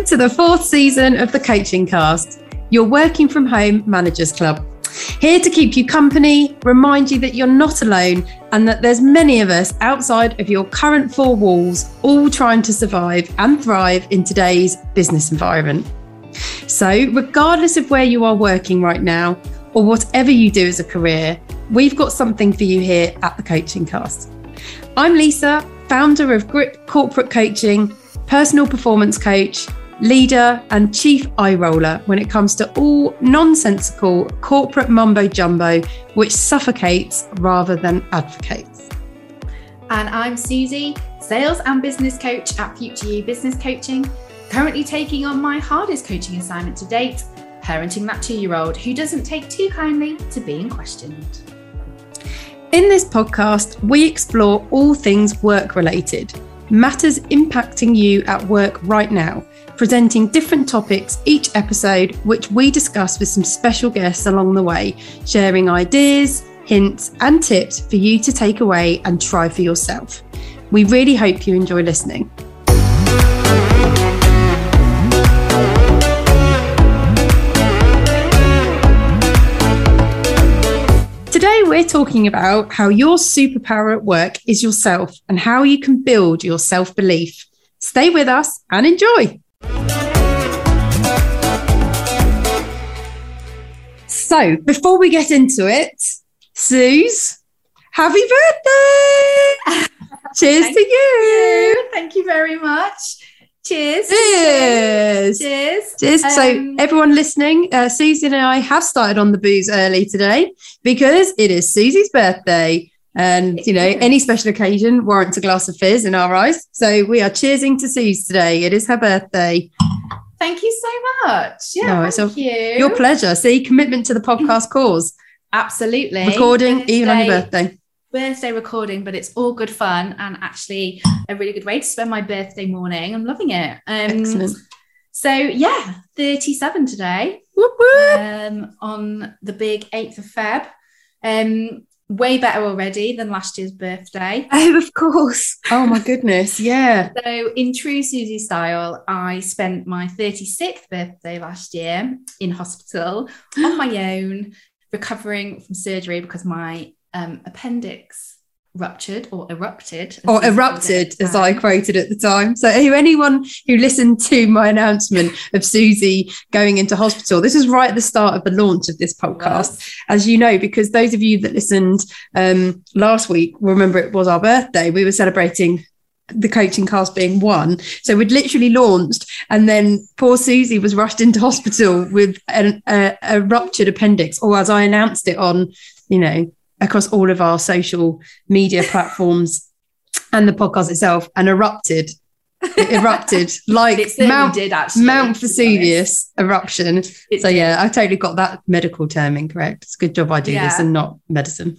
Welcome to the fourth season of the Coaching Cast, your working from home managers club. Here to keep you company, remind you that you're not alone and that there's many of us outside of your current four walls, all trying to survive and thrive in today's business environment. So, regardless of where you are working right now or whatever you do as a career, we've got something for you here at the Coaching Cast. I'm Lisa, founder of Grip Corporate Coaching personal performance coach, leader, and chief eye roller when it comes to all nonsensical corporate mumbo jumbo, which suffocates rather than advocates. And I'm Suzy, sales and business coach at Future You Business Coaching, currently taking on my hardest coaching assignment to date parenting that two year old who doesn't take too kindly to being questioned. In this podcast, we explore all things work related matters impacting you at work right now, presenting different topics each episode, which we discuss with some special guests along the way, sharing ideas, hints, and tips for you to take away and try for yourself. We really hope you enjoy listening. Today, we're talking about how your superpower at work is yourself and how you can build your self belief. Stay with us and enjoy. So, before we get into it, Suze, happy birthday! Cheers to you. you. Thank you very much. Cheers. Cheers. Cheers. Cheers. so, Um, everyone listening, uh, Susan and I have started on the booze early today because it is Suzy's birthday. And, you know, any special occasion warrants a glass of fizz in our eyes. So, we are cheersing to Suze today. It is her birthday. Thank you so much. Yeah, No, thank you. Your pleasure. See, commitment to the podcast cause, Absolutely. recording even on your birthday. Birthday recording, but it's all good fun and actually a really good way to spend my birthday morning. I'm loving it. Um, Excellent. So yeah, 37 today. Whoop, whoop. um, on the big 8th of Feb. Um, way better already than last year's birthday. Oh, of course. Oh, my goodness. Yeah. So, in true Suzy style, I spent my 36th birthday last year in hospital on my own, recovering from surgery because my um, appendix ruptured or erupted. or we called it erupted, as I quoted at the time. So, anyone who listened to my announcement of Suzy going into hospital, this is right at the start of the launch of this podcast, as you know, because those of you that listened um, last week remember it was our birthday. We were celebrating the coaching cast being one. So we'd literally launched, and then poor Susie was rushed into hospital with an, a, a ruptured appendix, or as I announced it on, you know, across all of our social media platforms and the podcast itself, and erupted. It erupted like Mount, did actually. Mount to be honest. Vesuvius eruption. It So did. yeah, I totally got that medical term incorrect. It's a good job I do this and not medicine.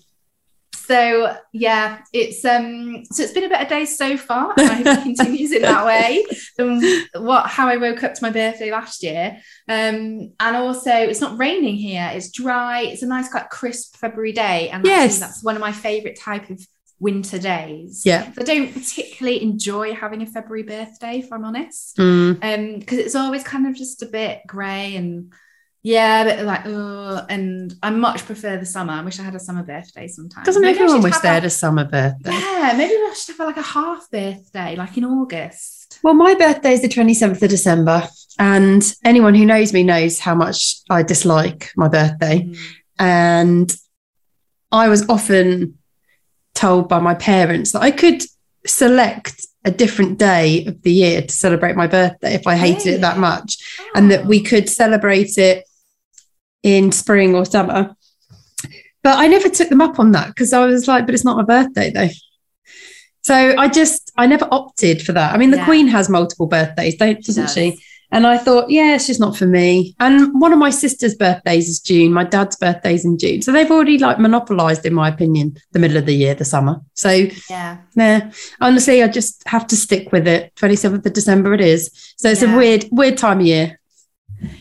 So yeah, it's um so it's been a better day so far. and I hope it continues in that way than what how I woke up to my birthday last year. Um and also it's not raining here, it's dry, it's a nice quite crisp February day. And Yes. that's one of my favorite type of winter days. Yeah. So I don't particularly enjoy having a February birthday, if I'm honest. Mm. Um, because it's always kind of just a bit grey and yeah, but like oh, and I much prefer the summer. I wish I had a summer birthday sometimes. Doesn't Maybe everyone wish they had a summer birthday? Yeah, maybe I should have like a half birthday, like in August. Well, my birthday is the 27th of December, and anyone who knows me knows how much I dislike my birthday. Mm. And I was often told by my parents that I could select a different day of the year to celebrate my birthday if I hated it that Really? much, and that we Oh. could celebrate it in spring or summer. But I never took them up on that because I was like, but it's not my birthday though. So I just, I never opted for that. I mean, the Yeah. Queen has multiple birthdays, don't, doesn't does. she? And I thought, yeah, it's just not for me. And one of my sister's birthdays is June. My dad's birthday's in June. So they've already like monopolized, in my opinion, the middle of the year, the summer. So Yeah. yeah, honestly, I just have to stick with it. 27th of December it is. So it's Yeah. a weird, weird time of year.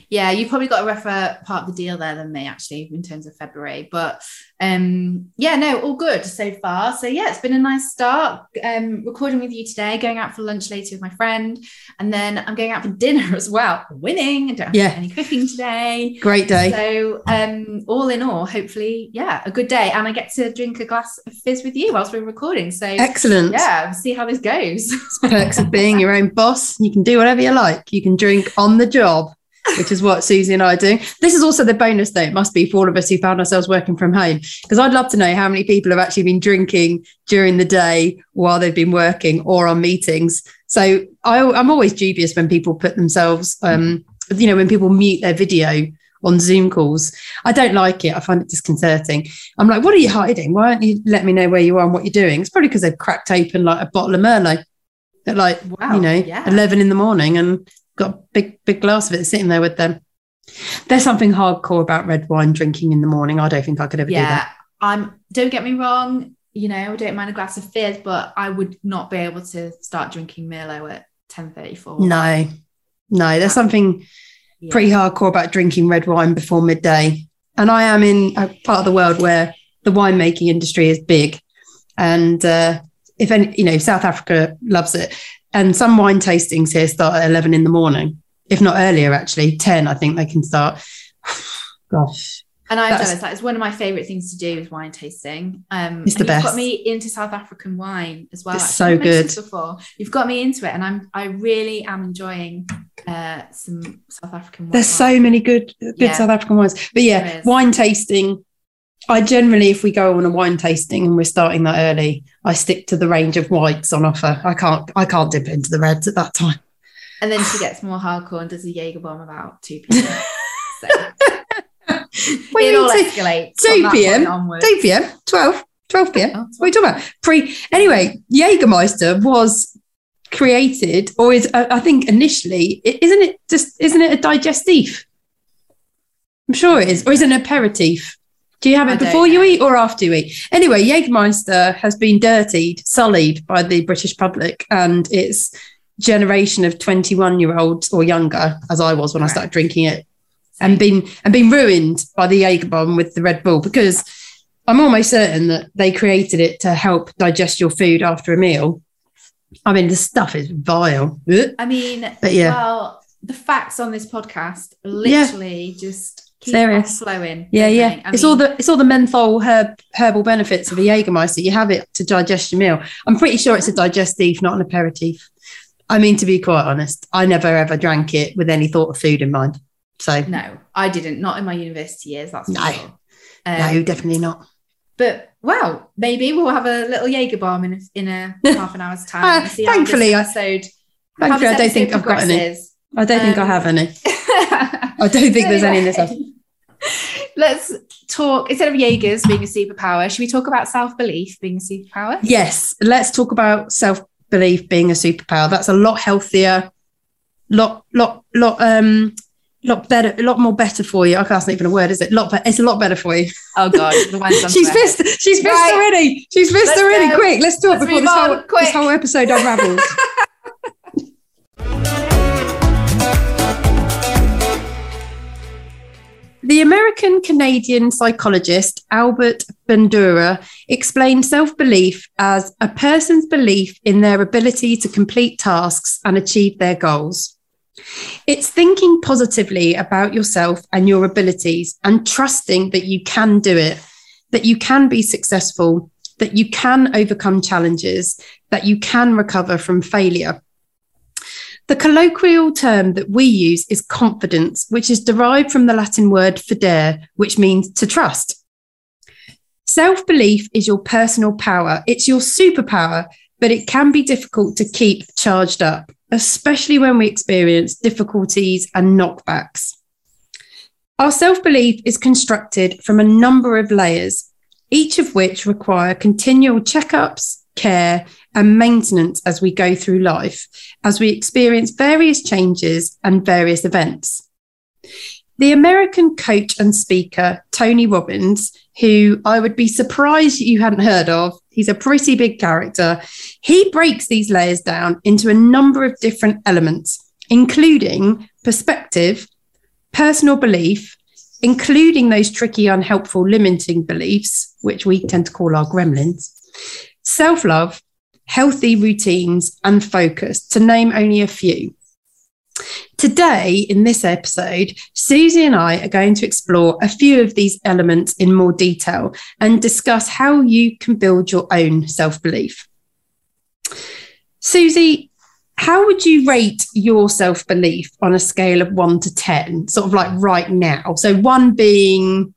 Yeah, you've probably got a rougher part of the deal there than me, actually, in terms of February. But um, yeah, no, all good so far. So yeah, it's been a nice start. Um, recording with you today, going out for lunch later with my friend, and then I'm going out for dinner as well. Winning, I don't have Yeah. any cooking today. Great day. So um, all in all, hopefully, yeah, a good day, and I get to drink a glass of fizz with you whilst we're recording. So Excellent. yeah, we'll see how this goes. Perks of being your own boss. You can do whatever you like. You can drink on the job, which is what Suzy and I do. This is also the bonus, though, it must be for all of us who found ourselves working from home. Because I'd love to know how many people have actually been drinking during the day while they've been working or on meetings. So I, I'm always dubious when people put themselves, um, you know, when people mute their video on Zoom calls. I don't like it. I find it disconcerting. I'm like, what are you hiding? Why don't you let me know where you are and what you're doing? It's probably because they've cracked open like a bottle of Merlot at like, Wow, you know, yeah. 11 in the morning and got a big, big glass of it sitting there with them. There's something hardcore about red wine drinking in the morning. I don't think I could ever do yeah, that. I'm. Don't get me wrong. You know, I don't mind a glass of fizz, but I would not be able to start drinking Merlot at ten thirty four. No, no, there's something pretty hardcore about drinking red wine before midday. And I am in a part of the world where the winemaking industry is big. And uh, if any, you know, South Africa loves it. And some wine tastings here start at 11 in the morning, if not earlier, actually. 10, I think they can start. Gosh. And That's- jealous. That is one of my favorite things to do is wine tasting. Um, It's the and you've got me into South African wine as well. It's actually. so good. Before you've got me into it, and I'm I really am enjoying uh, some South African wine. There's so many good, good Yeah. South African wines. But yeah, wine tasting. I generally, if we go on a wine tasting and we're starting that early, I stick to the range of whites on offer. I can't, I can't dip into the reds at that time. And then she gets more hardcore and does a Jaeger bomb about two p.m. so it you all escalates 2 from that p.m., onwards. 2 p.m., 12, 12 p.m. Oh, What are you talking about? Pre. Anyway, Jägermeister was created, or is uh, I think initially, isn't it just isn't it a digestif? I'm sure it is, or is it an aperitif? Do you have it don't before you eat or after you eat? Anyway, Jägermeister has been dirtied, sullied by the British public, and its generation of 21 year olds or younger, as I was when I started drinking it, and been and been ruined by the Jaeger bomb with the Red Bull because I'm almost certain that they created it to help digest your food after a meal. I mean, the stuff is vile. I mean, But yeah. well, the facts on this podcast literally just keep Serious. flowing. Yeah, yeah. I it's all the it's all the menthol herb herbal benefits of a Jägermeister. You have it to digest your meal. I'm pretty sure it's a digestive, not an aperitif. I mean, to be quite honest, I never ever drank it with any thought of food in mind. So No, I didn't. Not in my university years. That's No. sure. Um, no, definitely not. But well, maybe we'll have a little Jaeger bomb in a, in a half an hour's time. See thankfully, I- episode. how Thankfully, I don't think I've got any. I don't think I um, have any. I don't think there's any in this house. Let's talk instead of Jaegers being a superpower. Should we talk about self belief being a superpower? Yes, let's talk about self belief being a superpower. That's a lot healthier, lot, lot, lot, um, lot better, a lot more better for you. I can't even a word, is it? Lot, be- it's a lot better for you. Oh God, the she's pissed. She's pissed Right. already. She's pissed Let's already. go. Quick, let's talk Let's before this whole, quick. this whole episode unravels. The American Canadian psychologist Albert Bandura explained self belief as a person's belief in their ability to complete tasks and achieve their goals. It's thinking positively about yourself and your abilities and trusting that you can do it, that you can be successful, that you can overcome challenges, that you can recover from failure. The colloquial term that we use is confidence, which is derived from the Latin word fidere, which means to trust. Self belief is your personal power, it's your superpower, but it can be difficult to keep charged up, especially when we experience difficulties and knockbacks. Our self belief is constructed from a number of layers, each of which require continual checkups, care, and maintenance as we go through life, as we experience various changes and various events. The American coach and speaker, Tony Robbins, who I would be surprised you hadn't heard of, he's a pretty big character. He breaks these layers down into a number of different elements, including perspective, personal belief, including those tricky, unhelpful, limiting beliefs, which we tend to call our gremlins, self love, healthy routines, and focus, to name only a few. Today, in this episode, Suzy and I are going to explore a few of these elements in more detail and discuss how you can build your own self belief. Suzy, how would you rate your self belief on a scale of one to 10, sort of like right now? So, one being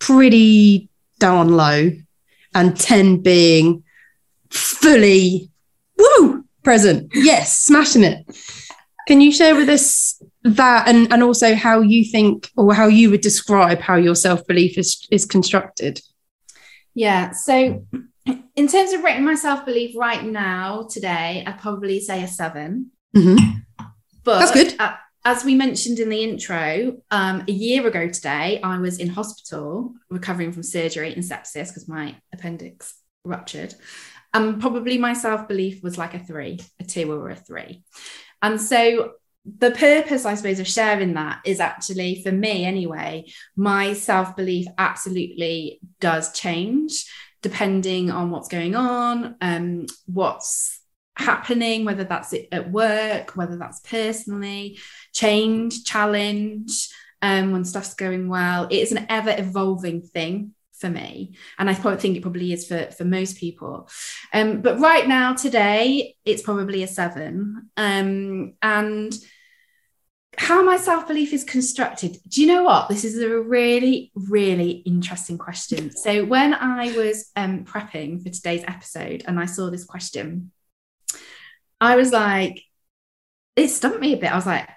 pretty darn low, and 10 being fully woo present. Yes, smashing it. Can you share with us that and, and also how you think or how you would describe how your self belief is, is constructed? Yeah. So, in terms of rating my self belief right now, today, I'd probably say a 7 Mm-hmm. But That's good. uh, as we mentioned in the intro, um, a year ago today, I was in hospital recovering from surgery and sepsis because my appendix ruptured. And probably my self belief was like a three, a two or a three. And so the purpose, I suppose, of sharing that is actually for me anyway, my self belief absolutely does change depending on what's going on, um, what's happening, whether that's at work, whether that's personally, change, challenge, um, when stuff's going well. It is an ever evolving thing for me. And I think it probably is for, for most people. Um, but right now, today, it's probably a seven. Um, and how my self belief is constructed. Do you know what? This is a really, really interesting question. So, when I was um, prepping for today's episode and I saw this question, I was like, it stumped me a bit. I was like,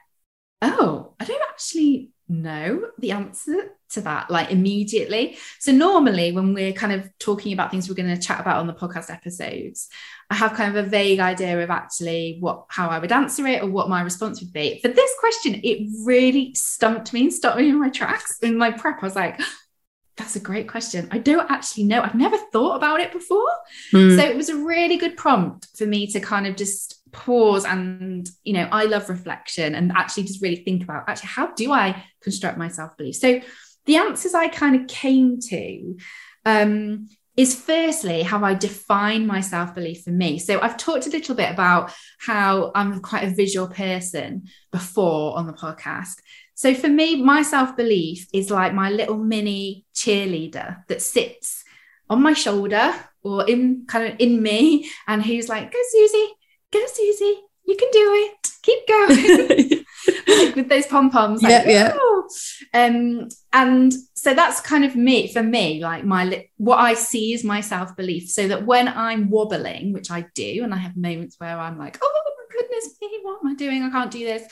oh, I don't actually know the answer to that like immediately. So normally when we're kind of talking about things we're going to chat about on the podcast episodes, I have kind of a vague idea of actually what how I would answer it or what my response would be. For this question, it really stumped me and stopped me in my tracks in my prep. I was like, that's a great question. I don't actually know. I've never thought about it before. Mm. So it was a really good prompt for me to kind of just pause and you know i love reflection and actually just really think about actually how do i construct my self belief so the answers i kind of came to um, is firstly how i define my self belief for me. So i've talked a little bit about how i'm quite a visual person before on the podcast. So for me my self belief is like my little mini cheerleader that sits on my shoulder or in kind of in me and who's like go suzy go Suzy, you can do it. Keep going. like with those pom poms. Like, Yeah, yeah. Um, and so that's kind of me for me, like my what I see is my self belief. So that when I'm wobbling, which I do, and I have moments where I'm like, oh my goodness me, what am I doing? I can't do this.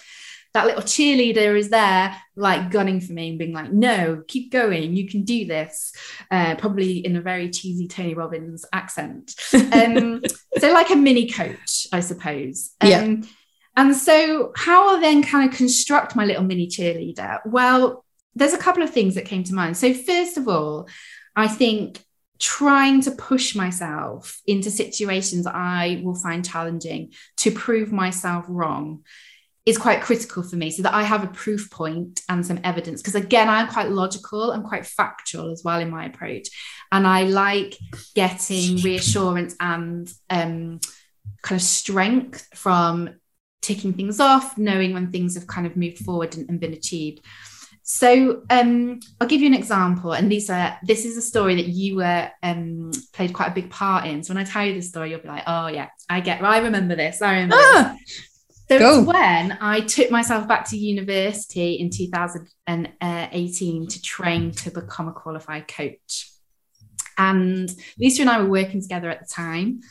That little cheerleader is there, like gunning for me and being like, no, keep going, you can do this. Uh, probably in a very cheesy Tony Robbins accent. Um, so like a mini coach, I suppose. Um, Yeah. And so, how I then kind of construct my little mini cheerleader? Well, there's a couple of things that came to mind. So, first of all, I think trying to push myself into situations I will find challenging to prove myself wrong is quite critical for me so that I have a proof point and some evidence. Because again, I'm quite logical and quite factual as well in my approach. And I like getting reassurance and um, kind of strength from ticking things off, knowing when things have kind of moved forward and, and been achieved. So um, I'll give you an example, and Lisa, this is a story that you were um, played quite a big part in. So when I tell you this story, you'll be like, "Oh yeah, I get. I remember this. I remember." this." So Go. it's when I took myself back to university in 2018 to train to become a qualified coach. And Lisa and I were working together at the time,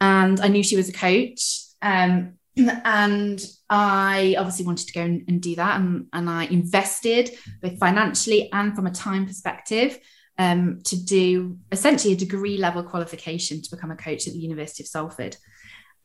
and I knew she was a coach. Um, and I obviously wanted to go and, and do that, and, and I invested both financially and from a time perspective um, to do essentially a degree level qualification to become a coach at the University of Salford.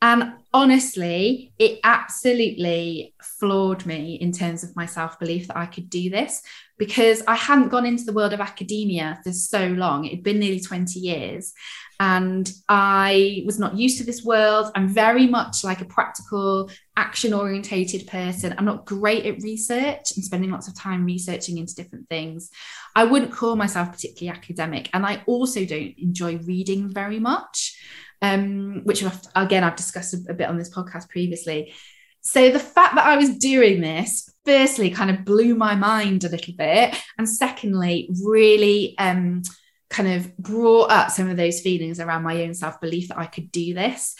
And honestly, it absolutely floored me in terms of my self belief that I could do this because I hadn't gone into the world of academia for so long. It'd been nearly 20 years. and I was not used to this world. I'm very much like a practical, action orientated person. I'm not great at research and spending lots of time researching into different things. I wouldn't call myself particularly academic. And I also don't enjoy reading very much, um, which I've, again, I've discussed a, bit on this podcast previously. So the fact that I was doing this, firstly, kind of blew my mind a little bit. And secondly, really, um, kind of brought up some of those feelings around my own self belief that I could do this.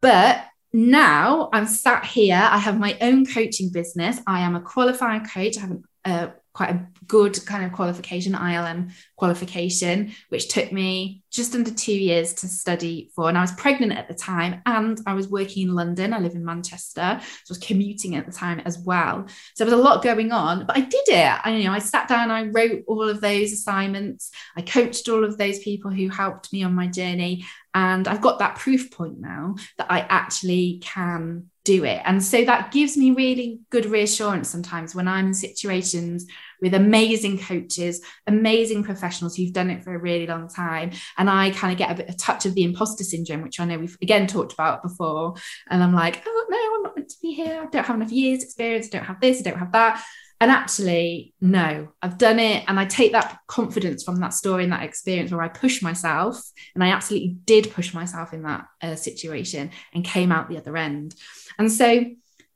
But now I'm sat here, I have my own coaching business. I am a qualified coach. I have a, quite a good kind of qualification, ILM qualification, which took me just under two years to study for. And I was pregnant at the time and I was working in London. I live in Manchester. So I was commuting at the time as well. So there was a lot going on, but I did it. I you know I sat down, I wrote all of those assignments, I coached all of those people who helped me on my journey. And I've got that proof point now that I actually can do it. And so that gives me really good reassurance sometimes when I'm in situations with amazing coaches, amazing professionals who've done it for a really long time. And I kind of get a bit a touch of the imposter syndrome, which I know we've again talked about before. And I'm like, oh no, I'm not meant to be here. I don't have enough years experience. I don't have this. I don't have that. And actually, no, I've done it. And I take that confidence from that story and that experience where I push myself. And I absolutely did push myself in that uh, situation and came out the other end. And so,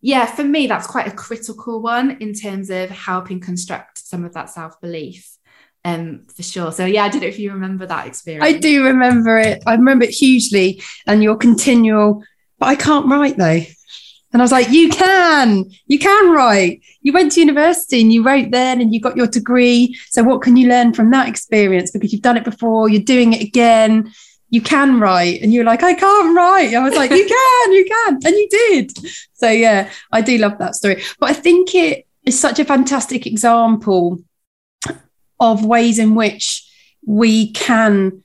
yeah, for me, that's quite a critical one in terms of helping construct some of that self belief. Um, for sure. So yeah, I don't know if you remember that experience. I do remember it. I remember it hugely, and your continual. But I can't write though. And I was like, you can, you can write. You went to university and you wrote then and you got your degree. So what can you learn from that experience? Because you've done it before, you're doing it again. You can write. And you're like, I can't write. I was like, you can, you can. And you did. So yeah, I do love that story. But I think it is such a fantastic example of ways in which we can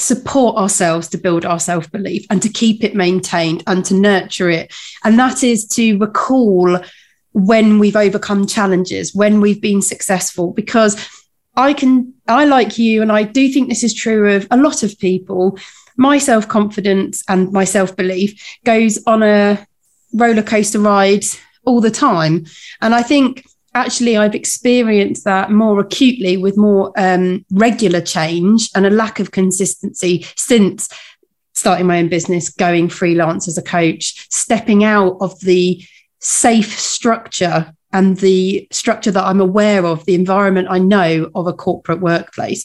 support ourselves to build our self belief and to keep it maintained and to nurture it. And that is to recall when we've overcome challenges, when we've been successful, because I can, I like you, and I do think this is true of a lot of people. My self confidence and my self belief goes on a roller coaster ride all the time. And I think actually I've experienced that more acutely with more um, regular change and a lack of consistency since starting my own business, going freelance as a coach, stepping out of the safe structure and the structure that I'm aware of, the environment I know of a corporate workplace.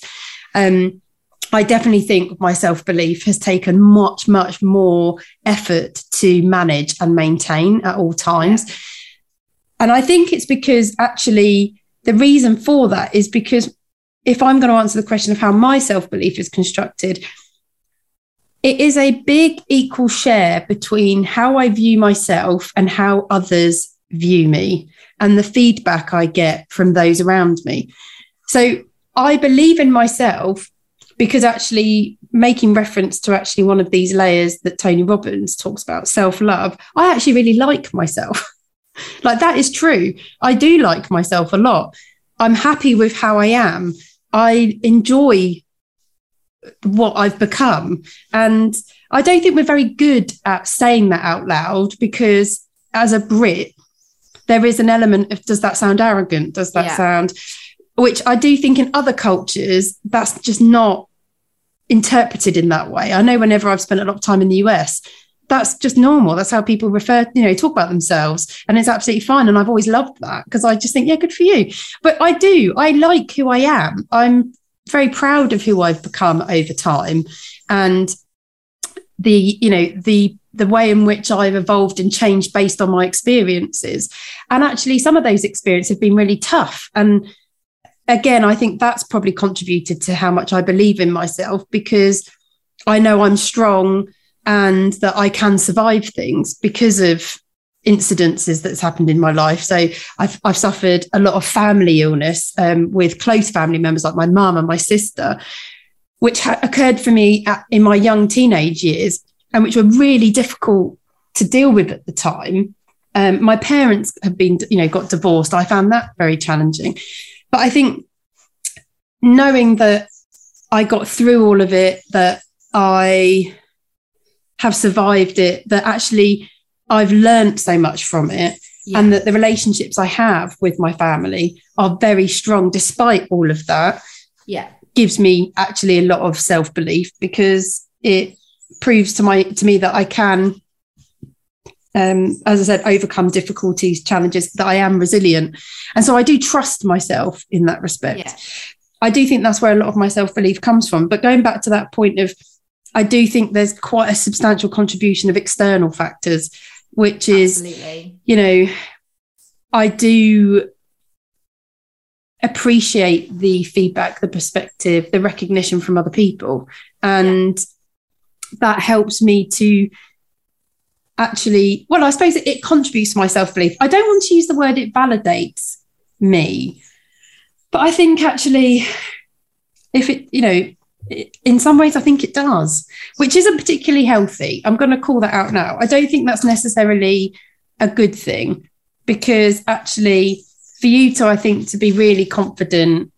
Um, I definitely think my self belief has taken much, much more effort to manage and maintain at all times. Yeah and I think it's because actually the reason for that is because if I'm going to answer the question of how my self belief is constructed, it is a big equal share between how I view myself and how others view me and the feedback I get from those around me. So I believe in myself because actually making reference to actually one of these layers that Tony Robbins talks about self love, I actually really like myself. Like that is true. I do like myself a lot. I'm happy with how I am. I enjoy what I've become. And I don't think we're very good at saying that out loud because as a Brit, there is an element of does that sound arrogant? Does that yeah. sound, which I do think in other cultures, that's just not interpreted in that way. I know whenever I've spent a lot of time in the US, that's just normal. That's how people refer, you know, talk about themselves. And it's absolutely fine. And I've always loved that because I just think, yeah, good for you. But I do, I like who I am. I'm very proud of who I've become over time. And the, you know, the the way in which I've evolved and changed based on my experiences. And actually, some of those experiences have been really tough. And again, I think that's probably contributed to how much I believe in myself because I know I'm strong and that I can survive things because of incidences that's happened in my life. So I've, I've suffered a lot of family illness um, with close family members like my mum and my sister, which ha- occurred for me at, in my young teenage years and which were really difficult to deal with at the time. Um, my parents have been, you know, got divorced. I found that very challenging. But I think knowing that I got through all of it, that I have survived it, that actually I've learned so much from it. Yeah. And that the relationships I have with my family are very strong despite all of that. Yeah. Gives me actually a lot of self-belief because it proves to my to me that I can um, as I said, overcome difficulties, challenges, that I am resilient. And so I do trust myself in that respect. Yeah. I do think that's where a lot of my self belief comes from. But going back to that point of, I do think there's quite a substantial contribution of external factors, which Absolutely. is, you know, I do appreciate the feedback, the perspective, the recognition from other people. And yeah. that helps me to actually, well, I suppose it, it contributes to my self belief. I don't want to use the word it validates me, but I think actually, if it, you know, in some ways, I think it does, which isn't particularly healthy. I'm going to call that out now. I don't think that's necessarily a good thing because actually, for you to, I think, to be really confident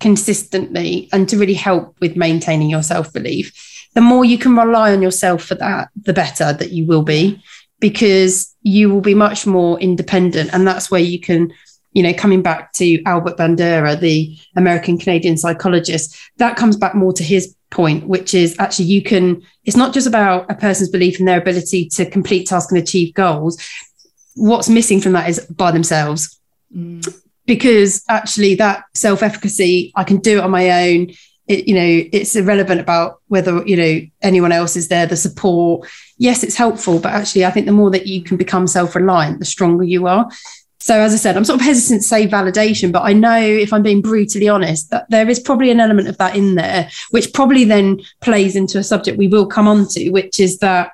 consistently and to really help with maintaining your self belief, the more you can rely on yourself for that, the better that you will be, because you will be much more independent. And that's where you can, you know, coming back to Albert Bandura, the American Canadian psychologist, that comes back more to his point, which is actually you can, it's not just about a person's belief in their ability to complete tasks and achieve goals. What's missing from that is by themselves. Mm. Because actually, that self efficacy, I can do it on my own it, you know it's irrelevant about whether you know anyone else is there the support yes it's helpful but actually i think the more that you can become self-reliant the stronger you are so as i said i'm sort of hesitant to say validation but i know if i'm being brutally honest that there is probably an element of that in there which probably then plays into a subject we will come on to which is that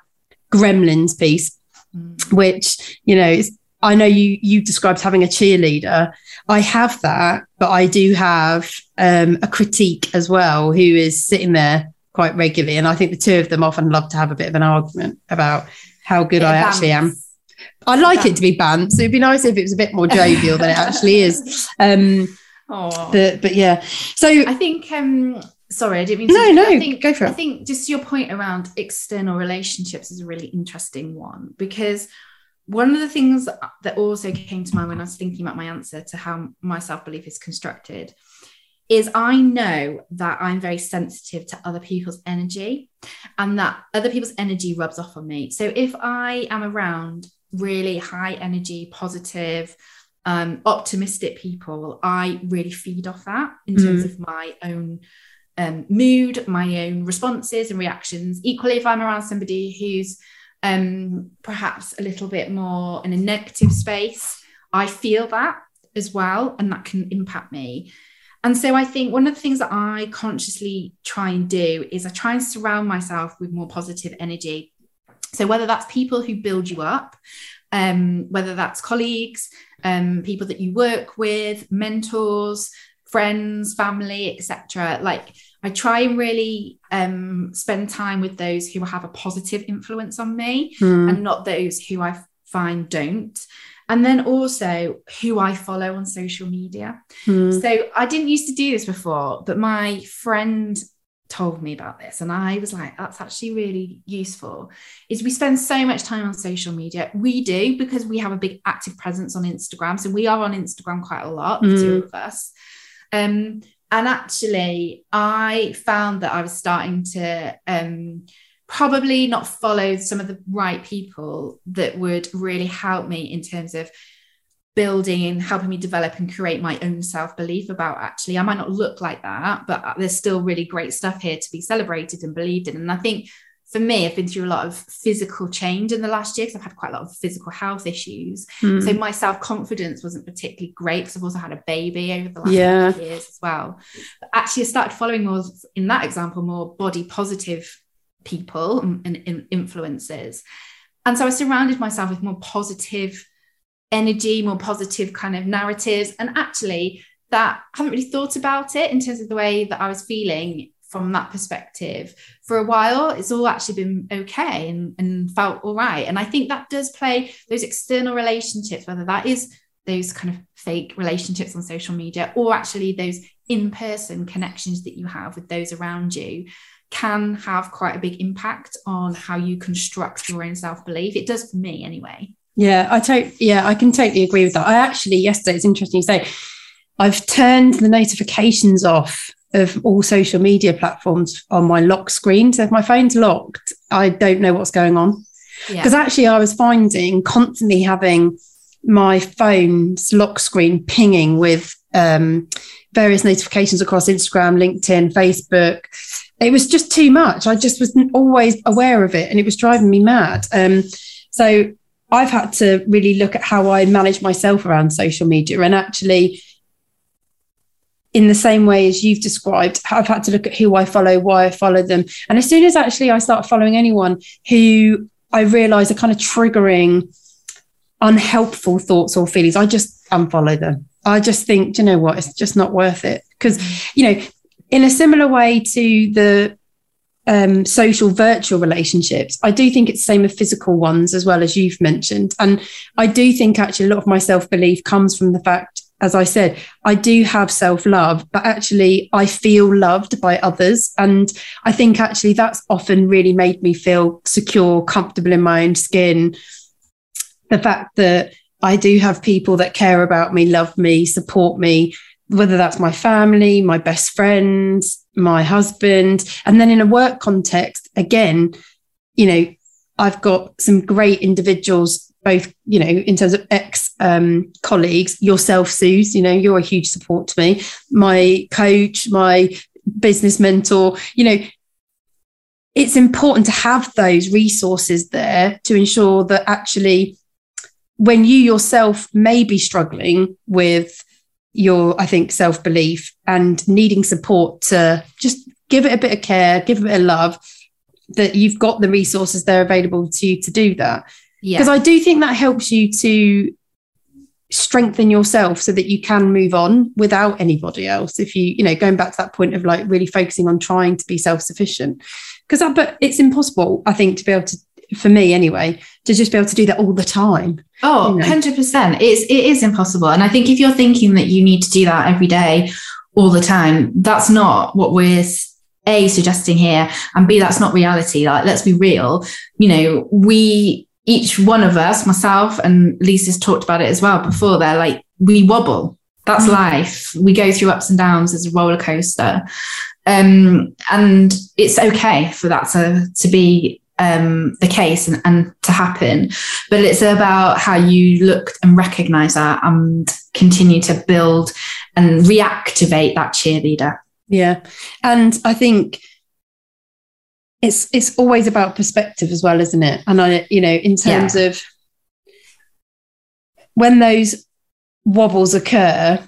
gremlins piece mm. which you know I know you you described having a cheerleader. I have that, but I do have um, a critique as well, who is sitting there quite regularly, and I think the two of them often love to have a bit of an argument about how good I actually am. I like it to be bants. It'd be nice if it was a bit more jovial than it actually is. Um, oh. but but yeah. So I think um, sorry, I didn't mean to. No, no, I think, go for it. I think just your point around external relationships is a really interesting one because one of the things that also came to mind when I was thinking about my answer to how my self belief is constructed is I know that I'm very sensitive to other people's energy and that other people's energy rubs off on me. So if I am around really high energy, positive, um, optimistic people, I really feed off that in terms of my own um, mood, my own responses and reactions. Equally, if I'm around somebody who's um, perhaps a little bit more in a negative space, I feel that as well, and that can impact me. And so I think one of the things that I consciously try and do is I try and surround myself with more positive energy. So whether that's people who build you up, um, whether that's colleagues, um, people that you work with, mentors, friends, family, etc. Like I try and really um, spend time with those who have a positive influence on me mm. and not those who I find don't. And then also who I follow on social media. Mm. So I didn't used to do this before, but my friend told me about this and I was like that's actually really useful is we spend so much time on social media we do because we have a big active presence on Instagram so we are on Instagram quite a lot mm. the two hmm. of us um and actually i found that i was starting to um, probably not follow some of the right people that would really help me in terms of building and helping me develop and create my own self-belief about actually i might not look like that but there's still really great stuff here to be celebrated and believed in and i think for me, I've been through a lot of physical change in the last year because I've had quite a lot of physical health issues. Mm. So my self confidence wasn't particularly great because I've also had a baby over the last yeah. years as well. But actually, I started following more, in that example, more body positive people and, and influences. And so I surrounded myself with more positive energy, more positive kind of narratives. And actually, that I haven't really thought about it in terms of the way that I was feeling from that perspective. For a while it's all actually been okay and, and felt all right. And i think that does play those external relationships whether that is those kind of fake relationships on social media or actually those in-person connections that you have with those around you can have quite a big impact on how you construct your own self-belief. It does for me anyway yeah i totally yeah i can totally agree with that i actually yesterday it's interesting to say i've turned the notifications off of all social media platforms on my lock screen so if my phone's locked i don't know what's going on because yeah. actually i was finding constantly having my phone's lock screen pinging with um, various notifications across Instagram, LinkedIn, Facebook. It was just too much. I just wasn't always aware of it and it was driving me mad. Um, so I've had to really look at how I manage myself around social media and actually in the same way as you've described, I've had to look at who I follow, why I follow them. And as soon as actually I start following anyone who I realize are kind of triggering unhelpful thoughts or feelings, I just unfollow them. I just think, you know what, it's just not worth it. Because, you know, in a similar way to the um, social virtual relationships, I do think it's the same with physical ones as well as you've mentioned. And I do think actually a lot of my self belief comes from the fact, as I said, I do have self love, but actually I feel loved by others. And I think actually that's often really made me feel secure, comfortable in my own skin. The fact that I do have people that care about me, love me, support me, whether that's my family, my best friends, my husband. And then in a work context, again, you know, I've got some great individuals, both, you know, in terms of ex um, colleagues, yourself, Suze, you know, you're a huge support to me, my coach, my business mentor, you know, it's important to have those resources there to ensure that actually when you yourself may be struggling with your, I think, self belief and needing support to just give it a bit of care, give it a bit of love, that you've got the resources there available to you to do that. Because I do think that helps you to strengthen yourself so that you can move on without anybody else. If you, you know, going back to that point of like really focusing on trying to be self sufficient. Because, but it's impossible, I think, to be able to for me anyway, to just be able to do that all the time. Oh, you know? 100%. It's, it is impossible. And I think if you're thinking that you need to do that every day, all the time, that's not what we're A, suggesting here, and B, that's not reality. Like, let's be real. You know, we, each one of us, myself and Lisa's talked about it as well before, they're like, we wobble. That's mm-hmm. life. We go through ups and downs as a roller coaster. Um, and it's okay for that to, to be um, the case and, and to happen. But it's about how you look and recognize that and continue to build and reactivate that cheerleader. Yeah. And I think it's it's always about perspective as well, isn't it? And I, you know, in terms yeah. of when those wobbles occur,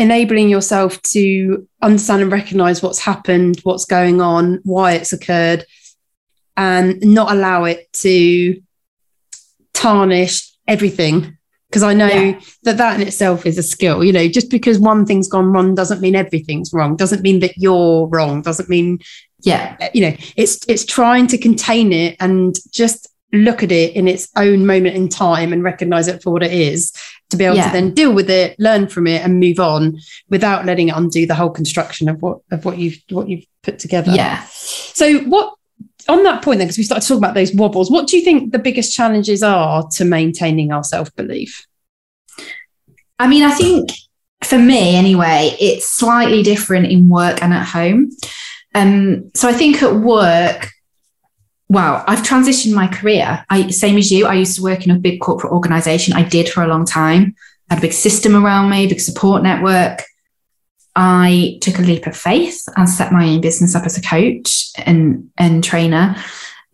enabling yourself to understand and recognize what's happened, what's going on, why it's occurred, and not allow it to tarnish everything. Because I know yeah. that that in itself is a skill. You know, just because one thing's gone wrong doesn't mean everything's wrong. Doesn't mean that you're wrong. Doesn't mean, yeah, eh, you know, it's it's trying to contain it and just look at it in its own moment in time and recognize it for what it is to be able yeah. to then deal with it learn from it and move on without letting it undo the whole construction of what of what you've what you've put together. Yeah. So what on that point then because we started talking about those wobbles what do you think the biggest challenges are to maintaining our self-belief? I mean i think for me anyway it's slightly different in work and at home. Um so i think at work wow, I've transitioned my career. I same as you. I used to work in a big corporate organization. I did for a long time. I had a big system around me, big support network. I took a leap of faith and set my own business up as a coach and and trainer.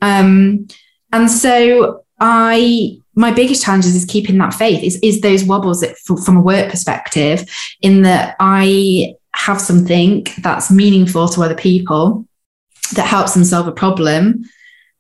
Um, and so I my biggest challenge is keeping that faith is, is those wobbles that, from a work perspective in that I have something that's meaningful to other people that helps them solve a problem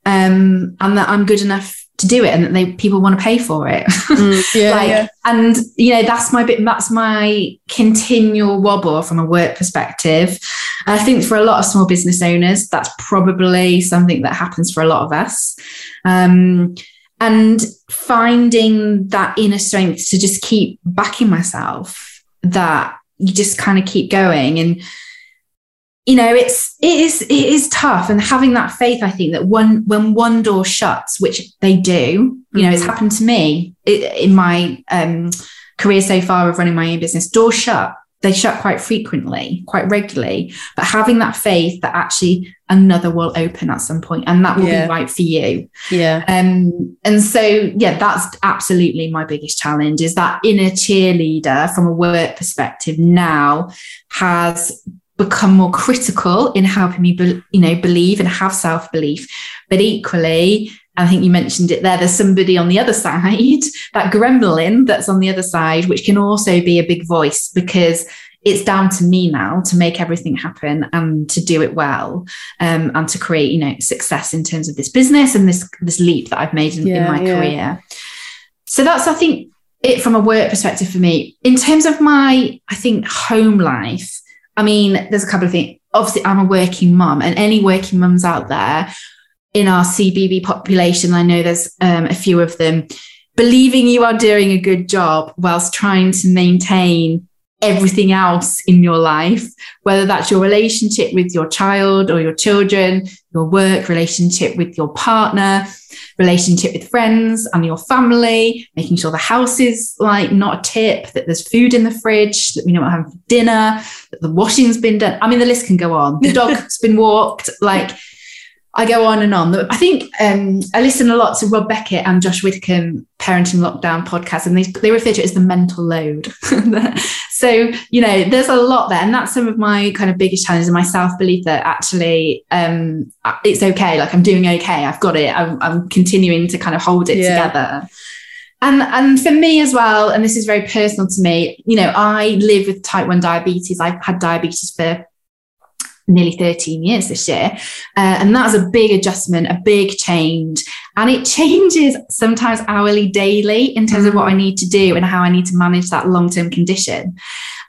um, and that I'm good enough to do it and that they people want to pay for it. Mm, yeah, like, yeah. and you know, that's my bit that's my continual wobble from a work perspective. And I think for a lot of small business owners, that's probably something that happens for a lot of us. Um, and finding that inner strength to just keep backing myself that you just kind of keep going and you know it's it is it is tough and having that faith i think that one when one door shuts which they do you know it's Mhm. happened to me in my um, career so far of running my own business doors shut they shut quite frequently quite regularly but having that faith that actually another will open at some point and that will Yeah. be right for you Yeah. um, and so, yeah, that's absolutely my biggest challenge is that inner cheerleader from a work perspective now has become more critical in helping me, be, you know, believe and have self belief. But equally, I think you mentioned it there, there's somebody on the other side, that gremlin that's on the other side, which can also be a big voice because it's down to me now to make everything happen and to do it well um, and to create you know success in terms of this business and this this leap that I've made in, in my yeah. career. So that's I think it from a work perspective for me. In terms of my I think home life, I mean there's a couple of things. Obviously, I'm a working mum, and any working mums out there in our CBB population, I know there's um, a few of them believing you are doing a good job whilst trying to maintain everything else in your life, whether that's your relationship with your child or your children, your work relationship with your partner, relationship with friends and your family, making sure the house is like not a tip, that there's food in the fridge, that we know what we're having for dinner, that the washing's been done. I mean, the list can go on. The dog's been walked, like I go on and on. I think um, I listen a lot to Rob Beckett and Josh Widdicombe Parenting Lockdown podcast, and they, they refer to it as the mental load. so, you know, there's a lot there. And that's some of my kind of biggest challenges and my self belief that actually um, it's okay. Like I'm doing okay. I've got it. I'm, I'm continuing to kind of hold it Yeah. together. And, and for me as well, and this is very personal to me, you know, I live with type 1 diabetes. I've had diabetes for nearly 13 years this year. Uh, and that's a big adjustment, a big change. And it changes sometimes hourly, daily in terms of what I need to do and how I need to manage that long term condition.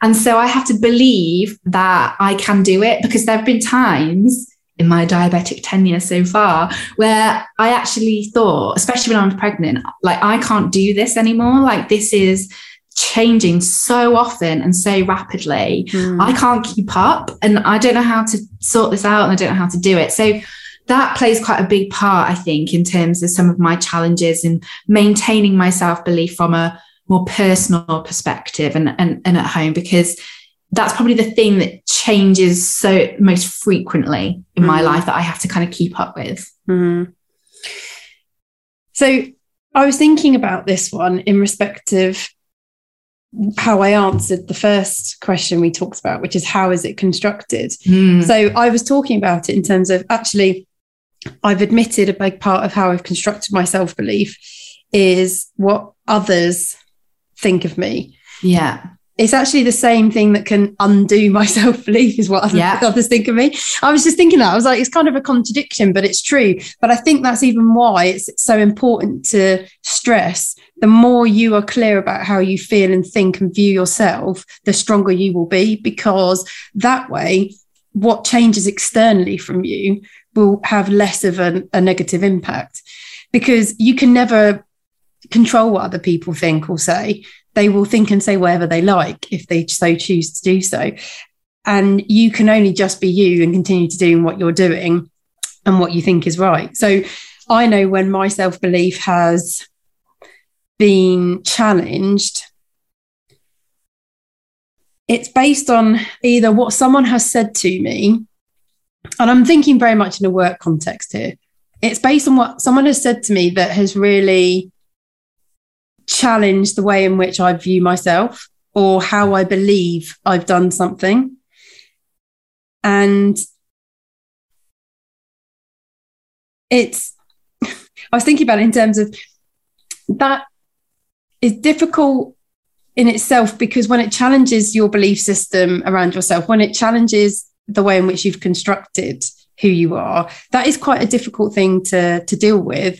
And so I have to believe that I can do it because there have been times in my diabetic tenure so far where I actually thought, especially when I was pregnant, like I can't do this anymore. Like this is changing so often and so rapidly. Mm. I can't keep up and I don't know how to sort this out and I don't know how to do it. So that plays quite a big part, I think, in terms of some of my challenges in maintaining my self belief from a more personal perspective and, and, and at home, because that's probably the thing that changes so most frequently in my Mhm. life that I have to kind of keep up with. Mhm. So I was thinking about this one in respect of how I answered the first question we talked about, which is how is it constructed? Mm. So I was talking about it in terms of actually, I've admitted a big part of how I've constructed my self belief is what others think of me. yeah. It's actually the same thing that can undo my self belief, is what others, Yeah. others think of me. I was just thinking that I was like, it's kind of a contradiction, but it's true. But I think that's even why it's so important to stress the more you are clear about how you feel and think and view yourself, the stronger you will be, because that way, what changes externally from you will have less of a, negative impact because you can never control what other people think or say. They will think and say whatever they like if they so choose to do so. And you can only just be you and continue to doing what you're doing and what you think is right. So I know when my self belief has been challenged, it's based on either what someone has said to me, and I'm thinking very much in a work context here. It's based on what someone has said to me that has really challenged the way in which I view myself or how I believe I've done something. And it's, I was thinking about it in terms of that is difficult in itself because when it challenges your belief system around yourself, when it challenges the way in which you've constructed who you are, that is quite a difficult thing to, to deal with.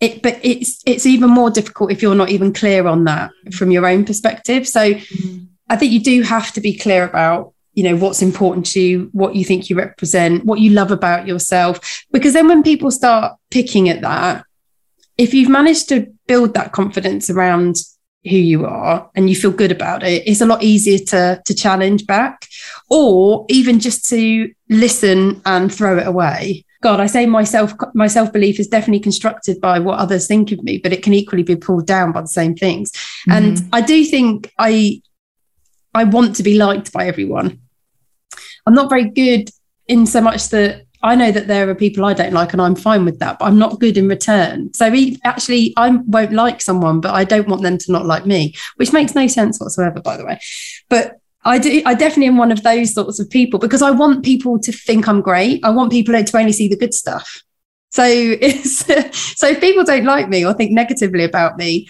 It, but it's it's even more difficult if you're not even clear on that from your own perspective. So mm-hmm. I think you do have to be clear about you know what's important to you, what you think you represent, what you love about yourself. Because then when people start picking at that, if you've managed to build that confidence around who you are and you feel good about it, it's a lot easier to to challenge back or even just to listen and throw it away. God, I say myself my self-belief is definitely constructed by what others think of me, but it can equally be pulled down by the same things. Mm-hmm. And I do think I I want to be liked by everyone. I'm not very good in so much that I know that there are people I don't like, and I'm fine with that, but I'm not good in return. So actually, I won't like someone, but I don't want them to not like me, which makes no sense whatsoever, by the way. But I do. I definitely am one of those sorts of people because I want people to think I'm great. I want people to only see the good stuff. So it's so if people don't like me or think negatively about me,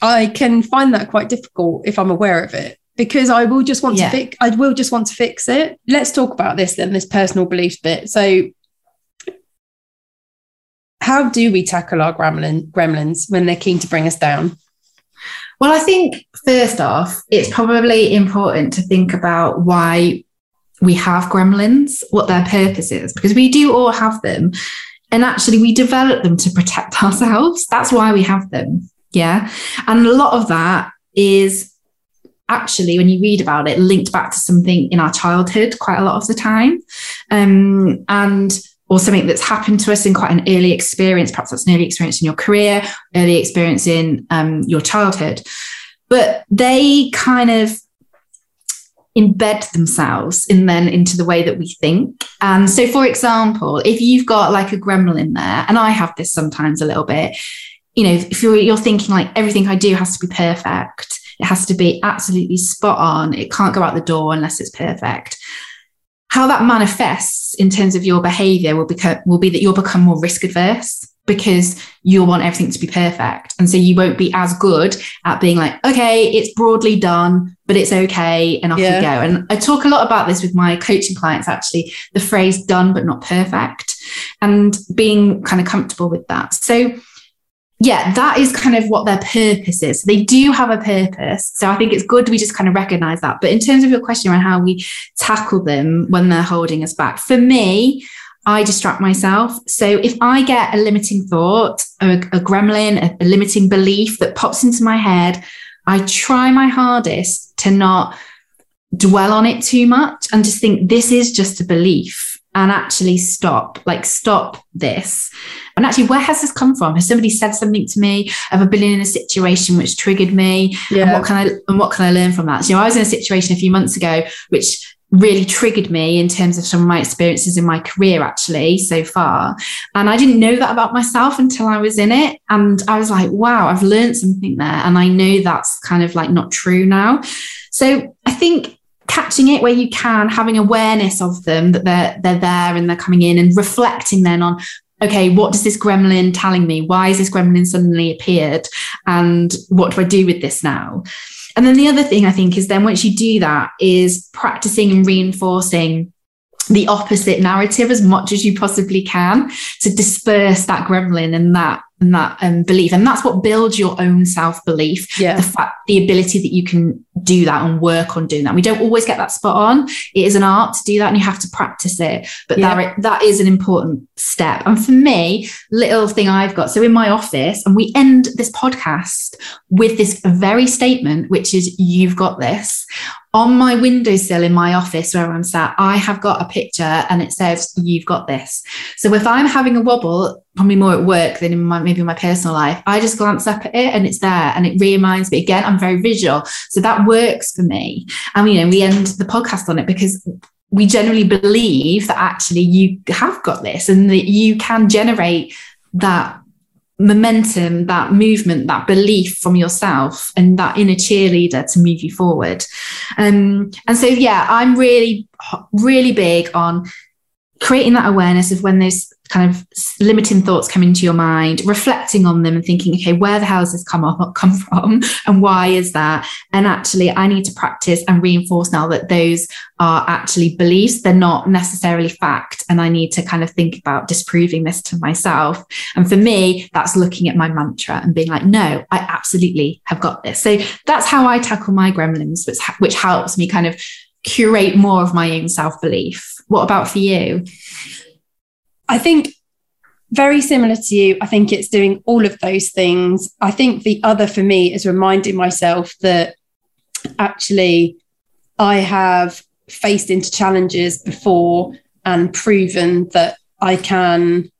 I can find that quite difficult if I'm aware of it because I will just want yeah. to fix I will just want to fix it. Let's talk about this then, this personal beliefs bit. So how do we tackle our gremlin, gremlins when they're keen to bring us down? Well, I think first off, it's probably important to think about why we have gremlins, what their purpose is, because we do all have them. And actually, we develop them to protect ourselves. That's why we have them. Yeah. And a lot of that is actually, when you read about it, linked back to something in our childhood quite a lot of the time. Um, and or something that's happened to us in quite an early experience. Perhaps that's an early experience in your career, early experience in um, your childhood. But they kind of embed themselves in then into the way that we think. And so, for example, if you've got like a gremlin there, and I have this sometimes a little bit, you know, if you're, you're thinking like everything I do has to be perfect, it has to be absolutely spot on. It can't go out the door unless it's perfect. How that manifests in terms of your behavior will become will be that you'll become more risk adverse because you'll want everything to be perfect. And so you won't be as good at being like, okay, it's broadly done, but it's okay. And off yeah. you go. And I talk a lot about this with my coaching clients, actually, the phrase done, but not perfect, and being kind of comfortable with that. So yeah, that is kind of what their purpose is. They do have a purpose. So I think it's good we just kind of recognize that. But in terms of your question around how we tackle them when they're holding us back, for me, I distract myself. So if I get a limiting thought, a, a gremlin, a, a limiting belief that pops into my head, I try my hardest to not dwell on it too much and just think this is just a belief and actually stop, like stop this. And actually, where has this come from? Has somebody said something to me? Have I been in a situation which triggered me? Yeah. And what can I and what can I learn from that? So you know, I was in a situation a few months ago which really triggered me in terms of some of my experiences in my career actually so far and i didn't know that about myself until i was in it and i was like wow i've learned something there and i know that's kind of like not true now so i think catching it where you can, having awareness of them that they're they're there and they're coming in, and reflecting then on okay, what does this gremlin telling me? Why is this gremlin suddenly appeared? And what do I do with this now? And then the other thing I think is then once you do that is practicing and reinforcing the opposite narrative as much as you possibly can to disperse that gremlin and that and that um, belief. And that's what builds your own self-belief yeah. the fact the ability that you can do that and work on doing that. We don't always get that spot on. It is an art to do that and you have to practice it. But yeah. that that is an important step. And for me little thing i've got so in my office and we end this podcast with this very statement which is you've got this on my windowsill in my office where I'm sat, I have got a picture and it says, You've got this. So if I'm having a wobble, probably more at work than in my maybe my personal life, I just glance up at it and it's there and it reminds me again, I'm very visual. So that works for me. And you know, we end the podcast on it because we generally believe that actually you have got this and that you can generate that momentum, that movement, that belief from yourself and that inner cheerleader to move you forward. Um, and so, yeah, I'm really, really big on creating that awareness of when those kind of limiting thoughts come into your mind, reflecting on them and thinking, okay, where the hell has this come up, come from, and why is that? And actually, I need to practice and reinforce now that those are actually beliefs; they're not necessarily fact, and I need to kind of think about disproving this to myself. And for me, that's looking at my mantra and being like, no, I absolutely have got this. So that's how I tackle my gremlins, which which helps me kind of curate more of my own self belief. What about for you? I think very similar to you. I think it's doing all of those things. I think the other for me is reminding myself that actually I have faced into challenges before and proven that I can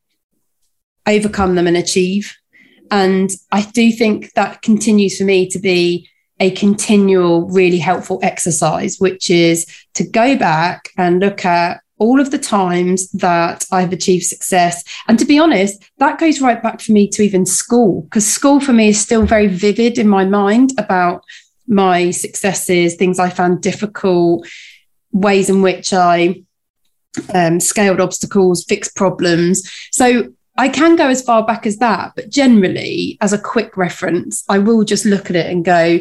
overcome them and achieve. And I do think that continues for me to be a continual, really helpful exercise, which is to go back and look at all of the times that I've achieved success. And to be honest, that goes right back for me to even school, because school for me is still very vivid in my mind about my successes, things I found difficult, ways in which I um, scaled obstacles, fixed problems. So I can go as far back as that, but generally, as a quick reference, I will just look at it and go,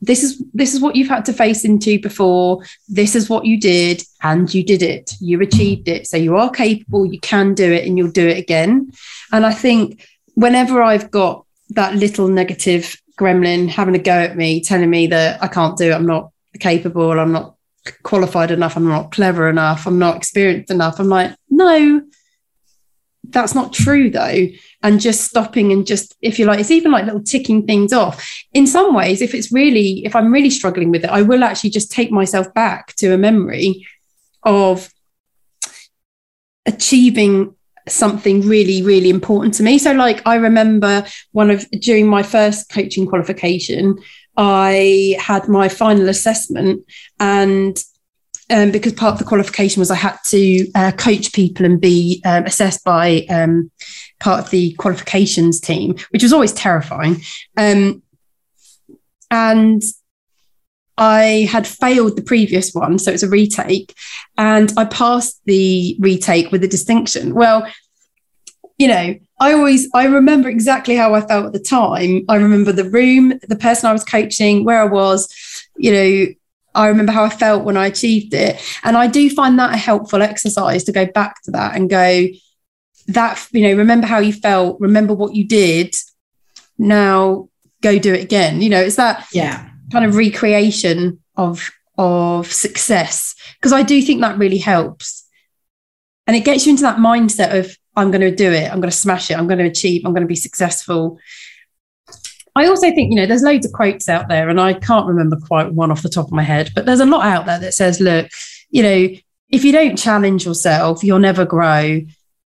this is this is what you've had to face into before. This is what you did and you did it. You achieved it. So you are capable. You can do it and you'll do it again. And i think whenever i've got that little negative gremlin having a go at me telling me that i can't do it i'm not capable i'm not qualified enough i'm not clever enough i'm not experienced enough i'm like no that's not true though. And just stopping and just if you like it's even like little ticking things off. In some ways if it's really if i'm really struggling with it i will actually just take myself back to a memory of achieving something really really important to me. So like i remember one of during my first coaching qualification i had my final assessment and um, because part of the qualification was I had to uh, coach people and be um, assessed by um, part of the qualifications team, which was always terrifying. Um, and I had failed the previous one, so it's a retake, and I passed the retake with a distinction. Well, you know, I always I remember exactly how I felt at the time. I remember the room, the person I was coaching, where I was, you know, I remember how I felt when I achieved it. And I do find that a helpful exercise to go back to that and go, that, you know, remember how you felt, remember what you did. Now go do it again. You know, it's that yeah kind of recreation of of success. Because I do think that really helps. And it gets you into that mindset of I'm going to do it, I'm going to smash it, I'm going to achieve, I'm going to be successful. I also think, you know, there's loads of quotes out there, and I can't remember quite one off the top of my head, but there's a lot out there that says, look, you know, if you don't challenge yourself, you'll never grow,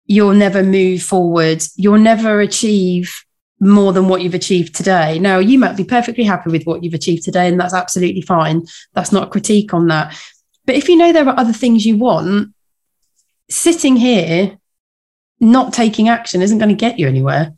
you'll never move forward, you'll never achieve more than what you've achieved today. Now, you might be perfectly happy with what you've achieved today, and that's absolutely fine. That's not a critique on that. But if you know there are other things you want, sitting here, not taking action isn't going to get you anywhere.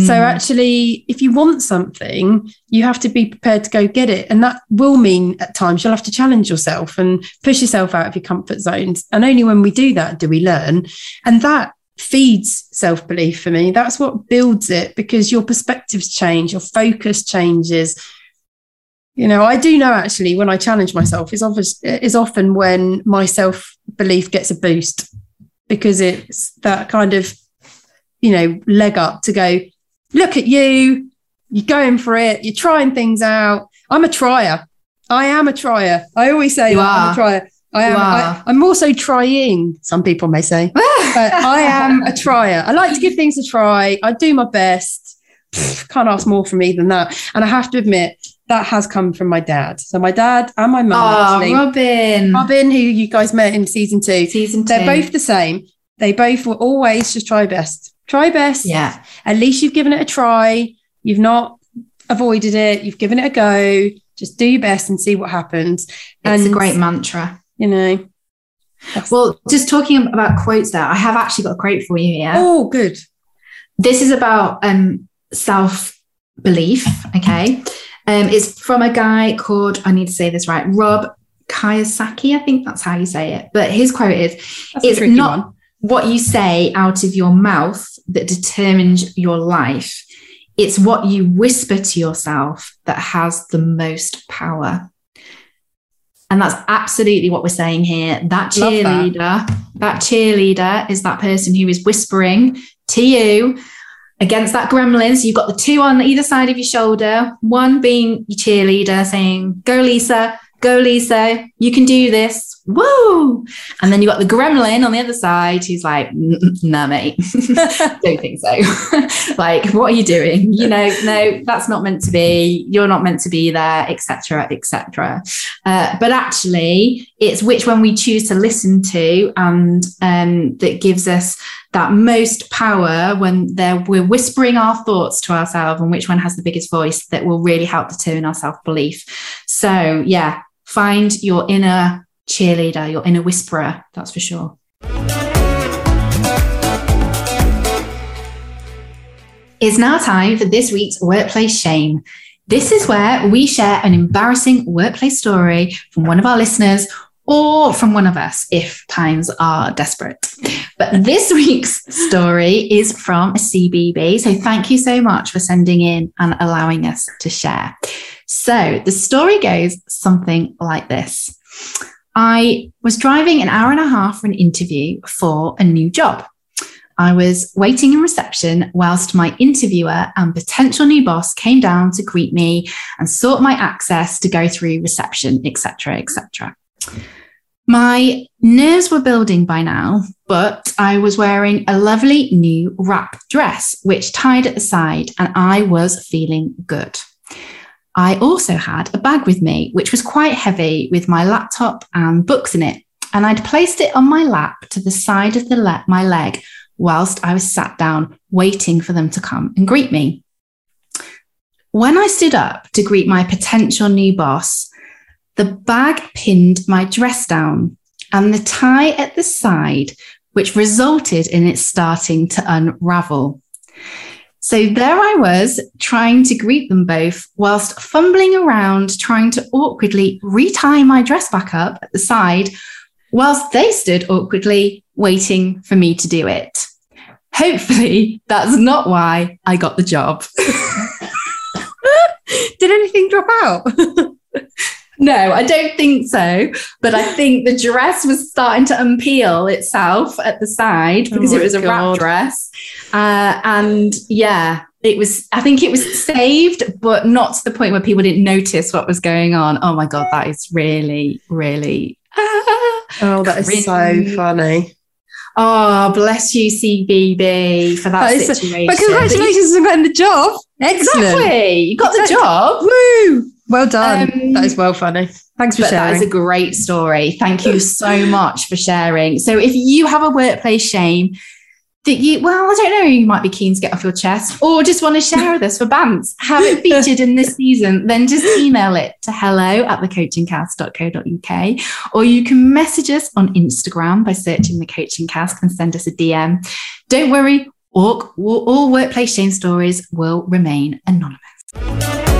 So mm. actually, if you want something, you have to be prepared to go get it. And that will mean at times you'll have to challenge yourself and push yourself out of your comfort zones. And only when we do that do we learn. And that feeds self belief for me. That's what builds it because your perspectives change, your focus changes. You know, I do know actually when I challenge myself is obvious is often when my self belief gets a boost because it's that kind of you know leg up to go look at you, you're going for it, you're trying things out. I'm a trier. I am a trier. I always say you that are. I'm a trier. I am. I, am also trying. Some people may say, but I am a trier. I like to give things a try. I do my best. can't ask more from me than that. And I have to admit, that has come from my dad. So my dad and my mum. Oh, actually, Robin. Robin, who you guys met in season two. Season two. They're both the same. They both will always just try best. Try best. Yeah. At least you've given it a try. You've not avoided it. You've given it a go. Just do your best and see what happens. It's and, a great mantra. You know. Well, just talking about quotes there, I have actually got a quote for you here. Oh, good. This is about um, self belief. Okay. Um, it's from a guy called, I need to say this right, Rob Kiyosaki. I think that's how you say it. But his quote is, That's it's not one. what you say out of your mouth that determines your life. It's what you whisper to yourself that has the most power. And that's absolutely what we're saying here. That Love that. cheerleader, that. cheerleader is that person who is whispering to you against that gremlin. So you've got the two on either side of your shoulder, one being your cheerleader saying, Go, Lisa, Go, Lisa, you can do this. Woo! And then you got the gremlin on the other side who's like, nah, mate, don't think so. like, what are you doing? You know, no, that's not meant to be. You're not meant to be there, etc., etc. Uh, but actually, it's which one we choose to listen to, and um, that gives us that most power when we're whispering our thoughts to ourselves, and which one has the biggest voice that will really help determine our self belief. So, yeah, find your inner cheerleader, your inner whisperer, that's for sure. It's now time for this week's workplace shame. This is where we share an embarrassing workplace story from one of our listeners or from one of us if times are desperate. But this week's story is from a CBB. So thank you so much for sending in and allowing us to share. So the story goes something like this. I was driving an hour and a half for an interview for a new job. I was waiting in reception whilst my interviewer and potential new boss came down to greet me and sort my access to go through reception, etc., etc. My nerves were building by now, but I was wearing a lovely new wrap dress, which tied at the side, and I was feeling good. I also had a bag with me, which was quite heavy with my laptop and books in it. And I'd placed it on my lap to the side of the le- my leg whilst I was sat down waiting for them to come and greet me. When I stood up to greet my potential new boss, the bag pinned my dress down and the tie at the side, which resulted in it starting to unravel. So there I was trying to greet them both whilst fumbling around, trying to awkwardly retie my dress back up at the side, whilst they stood awkwardly waiting for me to do it. Hopefully, that's not why I got the job. Did anything drop out? No, I don't think so. But I think the dress was starting to unpeel itself at the side because oh it was a wrap dress. Uh, and yeah, it was, I think it was saved, but not to the point where people didn't notice what was going on. Oh my God, that is really, really. oh, that is so funny. Oh, bless you, CBB, for that, that situation. but congratulations on getting the job. Excellent. Exactly. You got exactly. the job. Woo. Well done. Um, that is well funny. Thanks for sharing. That is a great story. Thank you so much for sharing. So, if you have a workplace shame that you, well, I don't know, you might be keen to get off your chest or just want to share with us for bands, have it featured in this season, then just email it to hello at thecoachingcast.co.uk or you can message us on Instagram by searching the coaching cast and send us a DM. Don't worry, all, all workplace shame stories will remain anonymous.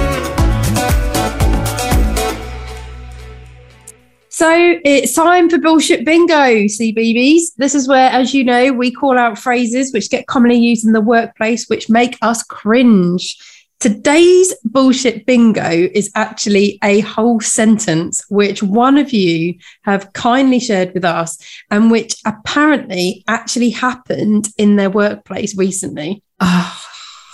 So it's time for bullshit bingo, CBBS. This is where, as you know, we call out phrases which get commonly used in the workplace, which make us cringe. Today's bullshit bingo is actually a whole sentence which one of you have kindly shared with us and which apparently actually happened in their workplace recently. Oh,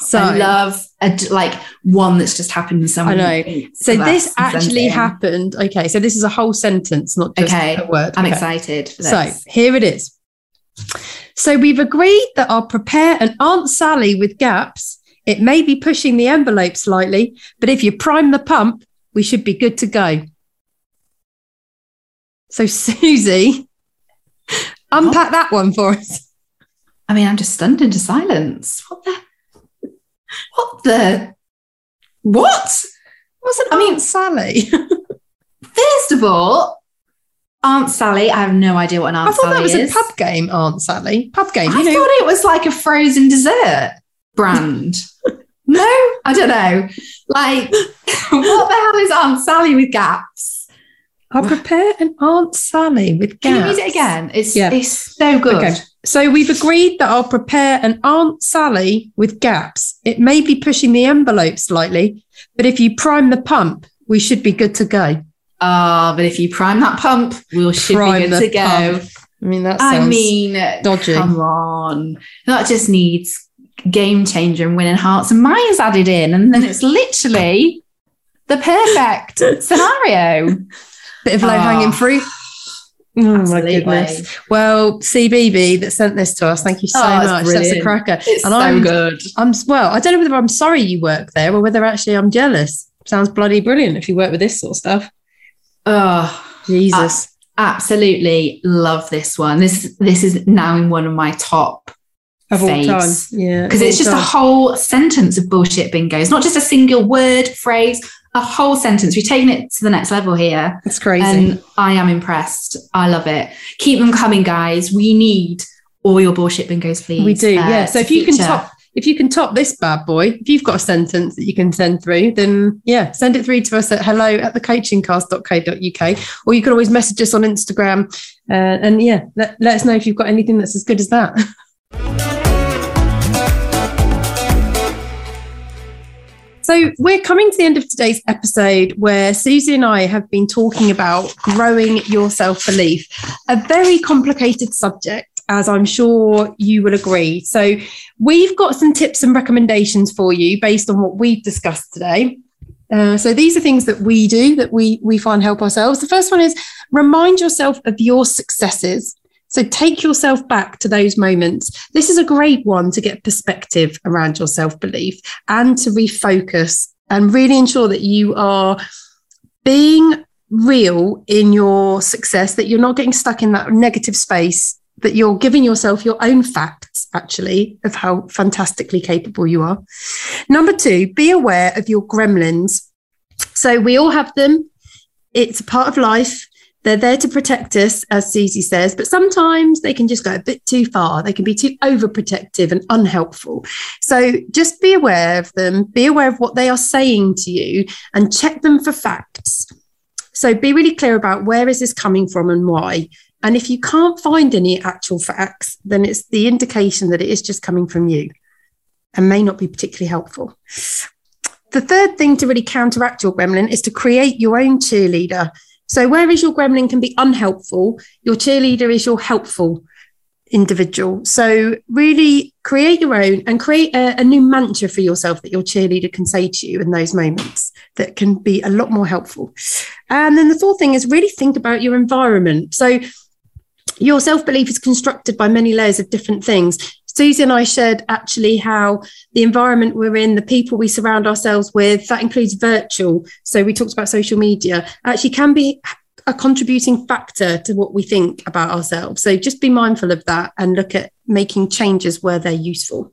so I love a, like one that's just happened in someone. I know. So this actually happened. Okay, so this is a whole sentence, not just okay. a word. I'm okay. excited. So here it is. So we've agreed that I'll prepare an Aunt Sally with gaps. It may be pushing the envelope slightly, but if you prime the pump, we should be good to go. So Suzy, unpack that one for us. I mean, I'm just stunned into silence. What the? What the? What? Wasn't I mean Sally? first of all, Aunt Sally. I have no idea what an Aunt Sally is. I thought Sally that was is. a pub game, Aunt Sally. Pub game. I know. thought it was like a frozen dessert brand. no, I don't know. Like, what the hell is Aunt Sally with gaps? I'll prepare an Aunt Sally with gaps. Can you read it again? It's yeah. it's so good. Okay. So we've agreed that I'll prepare an Aunt Sally with gaps. It may be pushing the envelope slightly, but if you prime the pump, we should be good to go. Ah, uh, but if you prime that pump, we'll should prime be good to go. Pump. I mean, that I mean, dodgy. Come on, that just needs game changer and winning hearts and minds added in, and then it's literally the perfect scenario. Bit of low hanging oh, fruit. Oh Absolutely. my goodness. Well, CBB that sent this to us, thank you so oh, much. That's a cracker. It's and so I'm good. I'm well, I don't know whether I'm sorry you work there or whether actually I'm jealous. Sounds bloody brilliant if you work with this sort of stuff. Oh, Jesus. I absolutely love this one. This this is now in one of my top of all time. Yeah. Because it's just time. a whole sentence of bullshit bingo. It's not just a single word, phrase, a whole sentence. We've taken it to the next level here. It's crazy. And I am impressed. I love it. Keep them coming, guys. We need all your bullshit bingos, please. We do, uh, yeah. So if you can top if you can top this bad boy, if you've got a sentence that you can send through, then yeah, send it through to us at hello at thecoachingcast.co.uk. Or you can always message us on Instagram. Uh, and yeah, let, let us know if you've got anything that's as good as that. So, we're coming to the end of today's episode where Suzy and I have been talking about growing your self belief, a very complicated subject, as I'm sure you will agree. So, we've got some tips and recommendations for you based on what we've discussed today. Uh, so these are things that we do that we we find help ourselves. The first one is remind yourself of your successes. So take yourself back to those moments. This is a great one to get perspective around your self belief and to refocus and really ensure that you are being real in your success, that you're not getting stuck in that negative space, that you're giving yourself your own facts, actually, of how fantastically capable you are. Number two, be aware of your gremlins. So we all have them. It's a part of life. They're there to protect us, as Suzy says, but sometimes they can just go a bit too far. They can be too overprotective and unhelpful. So just be aware of them, be aware of what they are saying to you, and check them for facts. So be really clear about where is this coming from and why. And if you can't find any actual facts, then it's the indication that it is just coming from you and may not be particularly helpful. The third thing to really counteract your gremlin is to create your own cheerleader. So, whereas your gremlin can be unhelpful, your cheerleader is your helpful individual. So, really create your own and create a, a, new mantra for yourself that your cheerleader can say to you in those moments that can be a lot more helpful. And then the fourth thing is really think about your environment. So, your self belief is constructed by many layers of different things. Suzy and I shared actually how the environment we're in, the people we surround ourselves with, that includes virtual. So we talked about social media, actually can be a contributing factor to what we think about ourselves. So just be mindful of that and look at making changes where they're useful.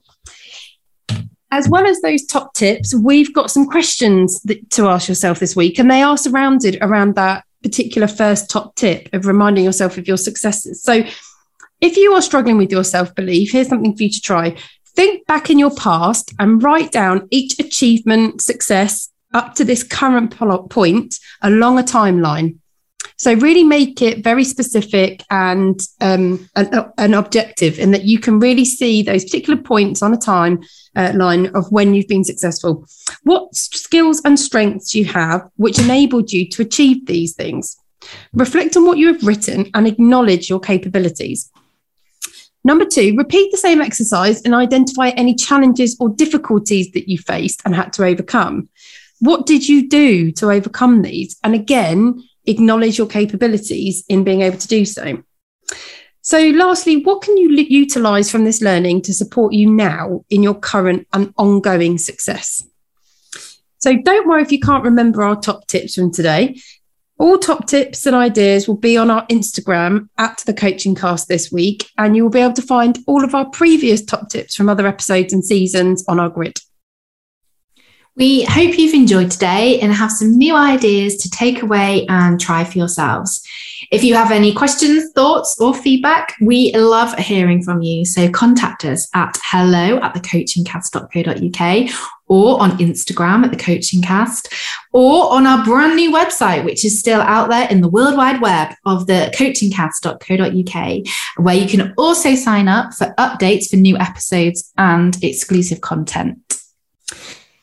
As well as those top tips, we've got some questions that, to ask yourself this week, and they are surrounded around that particular first top tip of reminding yourself of your successes. So if you are struggling with your self belief, here's something for you to try. Think back in your past and write down each achievement, success up to this current point along a timeline. So, really make it very specific and um, an, an, objective, in that you can really see those particular points on a timeline uh, of when you've been successful. What skills and strengths you have which enabled you to achieve these things. Reflect on what you have written and acknowledge your capabilities. Number two, repeat the same exercise and identify any challenges or difficulties that you faced and had to overcome. What did you do to overcome these? And again, acknowledge your capabilities in being able to do so. So, lastly, what can you utilize from this learning to support you now in your current and ongoing success? So, don't worry if you can't remember our top tips from today. All top tips and ideas will be on our Instagram at the coaching cast this week, and you will be able to find all of our previous top tips from other episodes and seasons on our grid. We hope you've enjoyed today and have some new ideas to take away and try for yourselves. If you have any questions, thoughts, or feedback, we love hearing from you. So contact us at hello at thecoachingcast.co.uk or on Instagram at the Coaching Cast, or on our brand new website, which is still out there in the World Wide Web of the coachingcast.co.uk, where you can also sign up for updates for new episodes and exclusive content.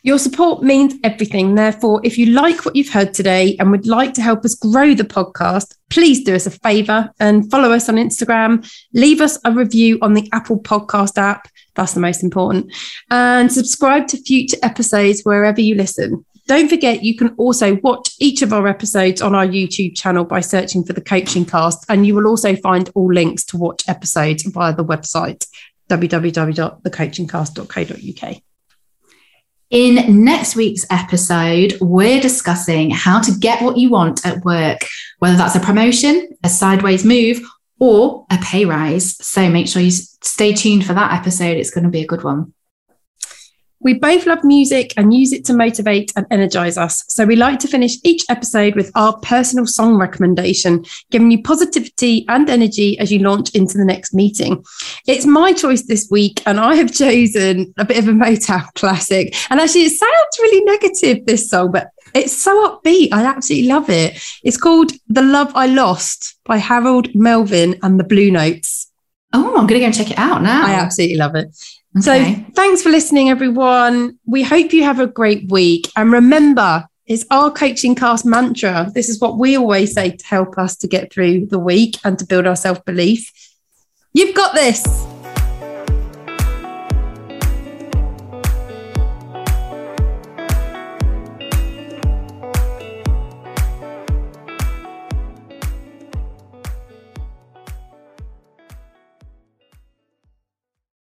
Your support means everything. Therefore, if you like what you've heard today and would like to help us grow the podcast, please do us a favor and follow us on Instagram. Leave us a review on the Apple Podcast app. That's the most important. And subscribe to future episodes wherever you listen. Don't forget, you can also watch each of our episodes on our YouTube channel by searching for the Coaching Cast. And you will also find all links to watch episodes via the website www.thecoachingcast.co.uk. In next week's episode, we're discussing how to get what you want at work, whether that's a promotion, a sideways move, or a pay rise. So make sure you stay tuned for that episode. It's going to be a good one. We both love music and use it to motivate and energize us. So we like to finish each episode with our personal song recommendation, giving you positivity and energy as you launch into the next meeting. It's my choice this week, and I have chosen a bit of a Motown classic. And actually, it sounds really negative, this song, but it's so upbeat. I absolutely love it. It's called The Love I Lost by Harold Melvin and the Blue Notes. Oh, I'm going to go and check it out now. I absolutely love it. Okay. So thanks for listening, everyone. We hope you have a great week. And remember, it's our coaching cast mantra. This is what we always say to help us to get through the week and to build our self belief. You've got this.